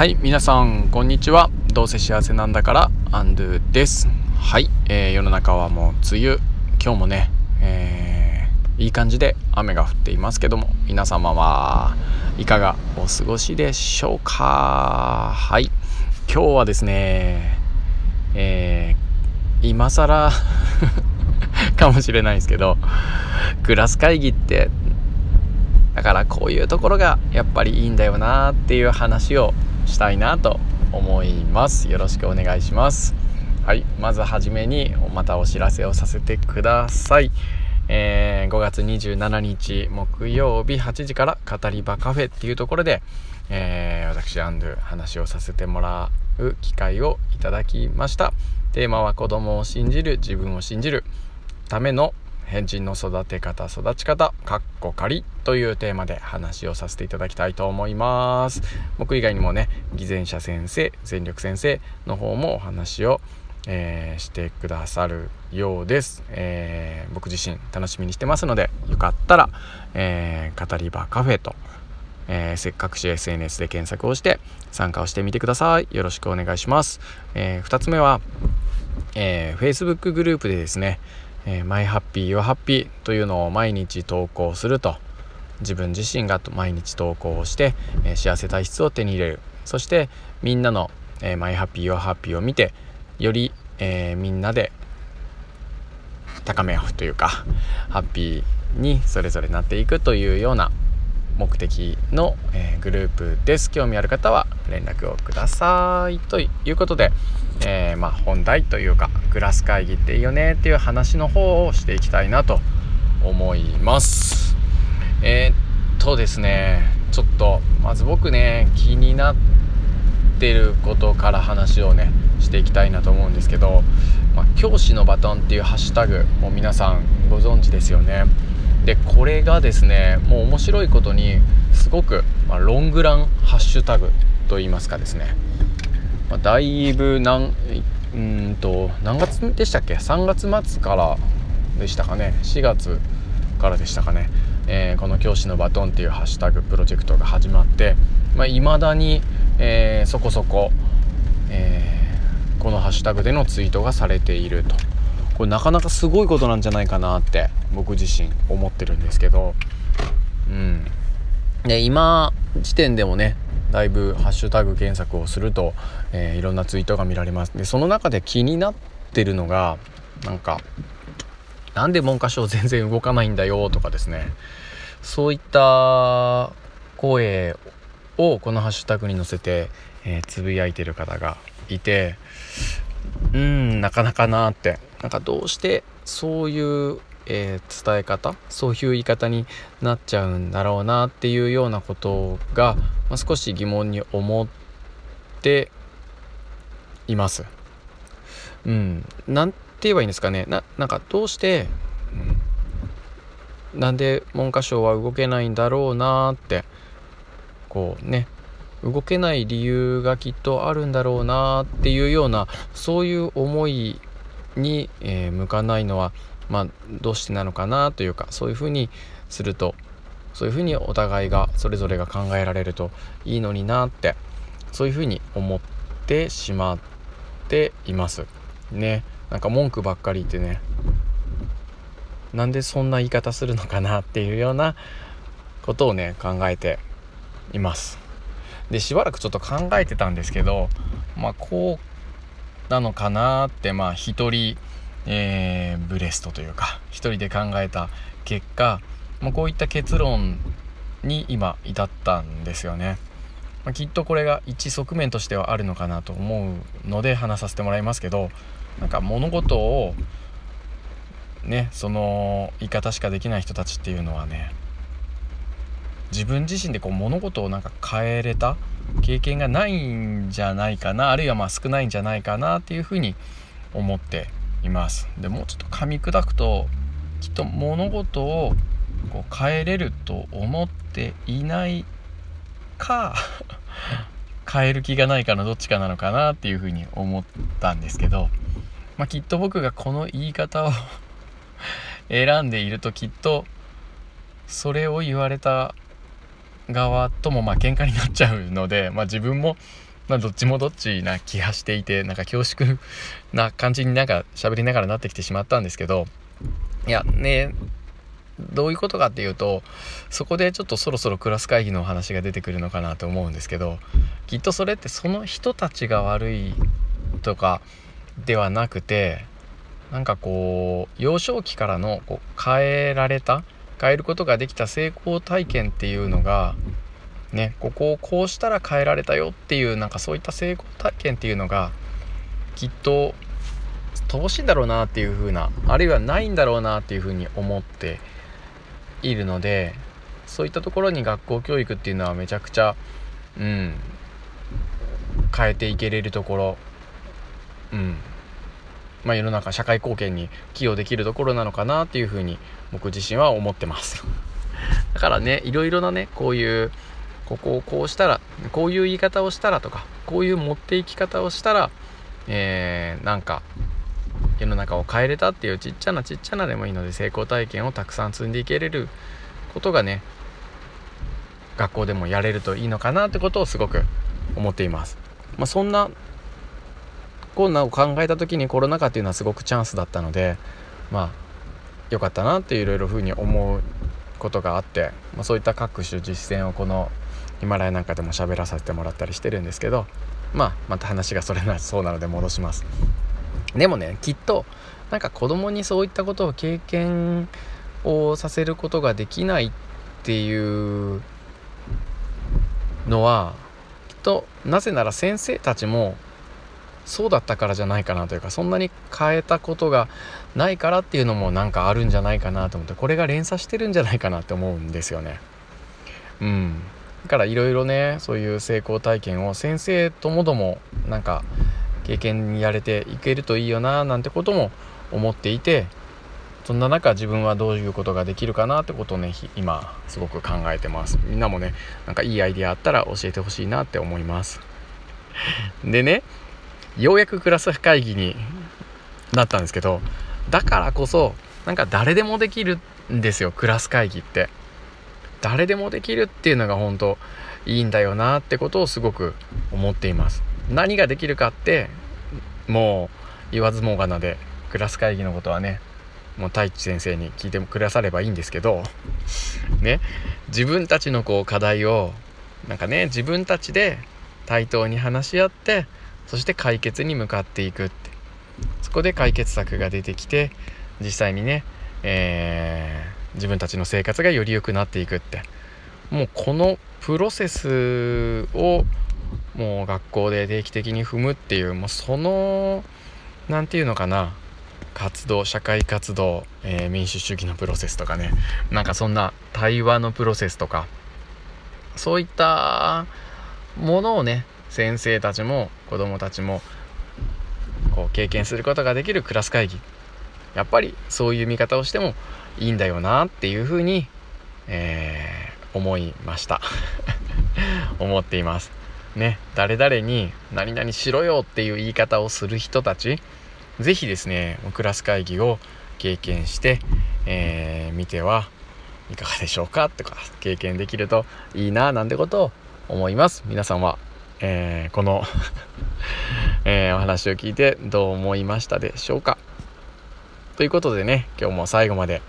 はい皆さんこんにちは。どうせ幸せなんだからアンドゥです。はい、えー、世の中はもう梅雨。今日もね、えー、いい感じで雨が降っていますけども皆様はいかがお過ごしでしょうか？はい今日はですねえー、今更 かもしれないですけどクラス会議ってだからこういうところがやっぱりいいんだよなっていう話をしたいなと思います。よろしくお願いします。はいまずはじめにまたお知らせをさせてください。えー、5月27日木曜日8時から語り場カフェっていうところで、えー、私アンドゥ話をさせてもらう機会をいただきました。テーマは子供を信じる自分を信じる。ための変人の育て方育ち方かっこ仮というテーマで話をさせていただきたいと思います僕以外にもね偽善者先生全力先生の方もお話を、えー、してくださるようです、えー、僕自身楽しみにしてますのでよかったら、えー、語り場カフェとえー、せっかくし SNS で検索をして参加をしてみてください。よろしくお願いします。えー、2つ目は、えー、Facebook グループでですね、えー、マイハッピー、ヨハッピーというのを毎日投稿すると自分自身が毎日投稿をして、えー、幸せ体質を手に入れる。そしてみんなの、えー、マイハッピー、ヨハッピーを見てより、えみんなで高め合うというかハッピーにそれぞれなっていくというような目的の、え、グループです。興味ある方は連絡をください。ということで、えー、まあ、本題というかクラス会議っていいよねっていう話の方をしていきたいなと思います。えー、っとですねちょっとまず僕ね気になってることから話をねしていきたいなと思うんですけど、まあ、教師のバトンっていうハッシュタグも皆さんご存知ですよね。でこれがですねもう面白いことにすごく、まあ、ロングランハッシュタグといいますかですね、まあ、だいぶ何うんと何月でしたっけ？3月末からでしたかね？4月からでしたかね、えー、この「教師のバトン」っていうハッシュタグプロジェクトが始まっていまあ、未だに、えー、そこそこ、えー、このハッシュタグでのツイートがされていると。これなかなかすごいことなんじゃないかなって僕自身思ってるんですけど。うん。で今時点でもねだいぶハッシュタグ検索をすると、えー、いろんなツイートが見られます。でその中で気になってるのがなんかなんで文科省全然動かないんだよとかですね。そういった声をこのハッシュタグに載せて、えー、つぶやいてる方がいてうんなかなかなって。なんかどうしてそういう、えー、伝え方そういう言い方になっちゃうんだろうなっていうようなことが、まあ、少し疑問に思っています。うん、なんて言えばいいんですかね。ななんかどうして、うん、なんで文科省は動けないんだろうなってこうね。動けない理由がきっとあるんだろうなっていうようなそういう思いに、えー、向かないのは、まあ、どうしてなのかなというかそういうふうにするとそういうふうにお互いがそれぞれが考えられるといいのになってそういうふうに思ってしまっています。ね。なんか文句ばっかり言ってねなんでそんな言い方するのかなっていうようなことをね考えています。でしばらくちょっと考えてたんですけどまあこうなのかなってまあ一人、えー、ブレストというか一人で考えた結果、まあ、こういった結論に今至ったんですよね。まあ、きっとこれが一側面としてはあるのかなと思うので話させてもらいますけどなんか物事をねその言い方しかできない人たちっていうのはね自分自身でこう物事をなんか変えれた経験がないんじゃないかなあるいはまあ少ないんじゃないかなっていうふうに思っています。でもうちょっと噛み砕くときっと物事をこう変えれると思っていないか 変える気がないかのどっちかなのかなっていうふうに思ったんですけど、まあ、きっと僕がこの言い方を 選んでいるときっとそれを言われた側ともまあ喧嘩になっちゃうので、まあ、自分もまあどっちもどっちな気がしていてなんか恐縮な感じになんか喋りながらなってきてしまったんですけどいやねどういうことかっていうとそこでちょっとそろそろクラス会議のお話が出てくるのかなと思うんですけどきっとそれってその人たちが悪いとかではなくてなんかこう幼少期からのこう変えられた変えることができた成功体験っていうのがねここをこうしたら変えられたよっていうなんかそういった成功体験っていうのがきっと乏しいんだろうなっていう風なあるいはないんだろうなっていう風に思っているのでそういったところに学校教育っていうのはめちゃくちゃうん変えていけれるところうんまあ、世の中社会貢献に寄与できるところなのかなっていうふうに僕自身は思ってます。だからねいろいろなねこういうここをこうしたらこういう言い方をしたらとかこういう持っていき方をしたらえー、なんか世の中を変えれたっていうちっちゃなちっちゃなでもいいので成功体験をたくさん積んでいけれることがね学校でもやれるといいのかなってことをすごく思っています。まあ、そんなこんなを考えた時にコロナ禍っていうのはすごくチャンスだったのでまあ良かったなっていろいろふうに思うことがあって、まあ、そういった各種実践をこのヒマラヤなんかでも喋らさせてもらったりしてるんですけどまあまた話がそれなそうなので戻しますでもねきっとなんか子供にそういったことを経験をさせることができないっていうのはきっとなぜなら先生たちもそうだったからじゃないかなというかそんなに変えたことがないからっていうのもなんかあるんじゃないかなと思ってこれが連鎖してるんじゃないかなって思うんですよね。うん、だからいろいろねそういう成功体験を先生ともどもなんか経験にやれていけるといいよななんてことも思っていてそんな中自分はどういうことができるかなってことをね今すごく考えてます。みんなもねなんかいいアイデアあったら教えてほしいなって思います。でねようやくクラス会議になったんですけどだからこそなんか誰でもできるんですよクラス会議って。誰でもできるっていうのが本当いいんだよなってことをすごく思っています。何ができるかってもう言わずもがなでクラス会議のことはねもう太一先生に聞いてくださればいいんですけど ね自分たちのこう課題をなんかね自分たちで対等に話し合ってそして解決に向かっていくって。そこで解決策が出てきて実際にね、えー、自分たちの生活がより良くなっていくって。もうこのプロセスをもう学校で定期的に踏むっていうもうその何て言うのかな。活動社会活動、えー、民主主義のプロセスとかね。なんかそんな対話のプロセスとか。そういったものをね先生たちも子どもたちもこう経験することができるクラス会議。やっぱりそういう見方をしてもいいんだよなっていうふうに、えー、思いました。思っています。ね誰々に何々しろよっていう言い方をする人たち是非ですねクラス会議を経験して、えー、見てはいかがでしょうかとか経験できるといいななんてことを思います。皆さんはえー、この えー、お話を聞いてどう思いましたでしょうか？ということでね今日も最後まで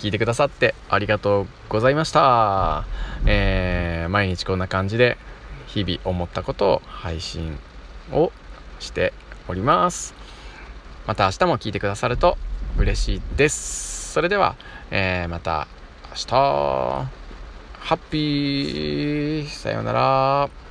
聞いてくださってありがとうございました、えー、毎日こんな感じで日々思ったことを配信をしております。また明日も聞いてくださると嬉しいです。それでは、えー、また明日。ハッピー。さようなら。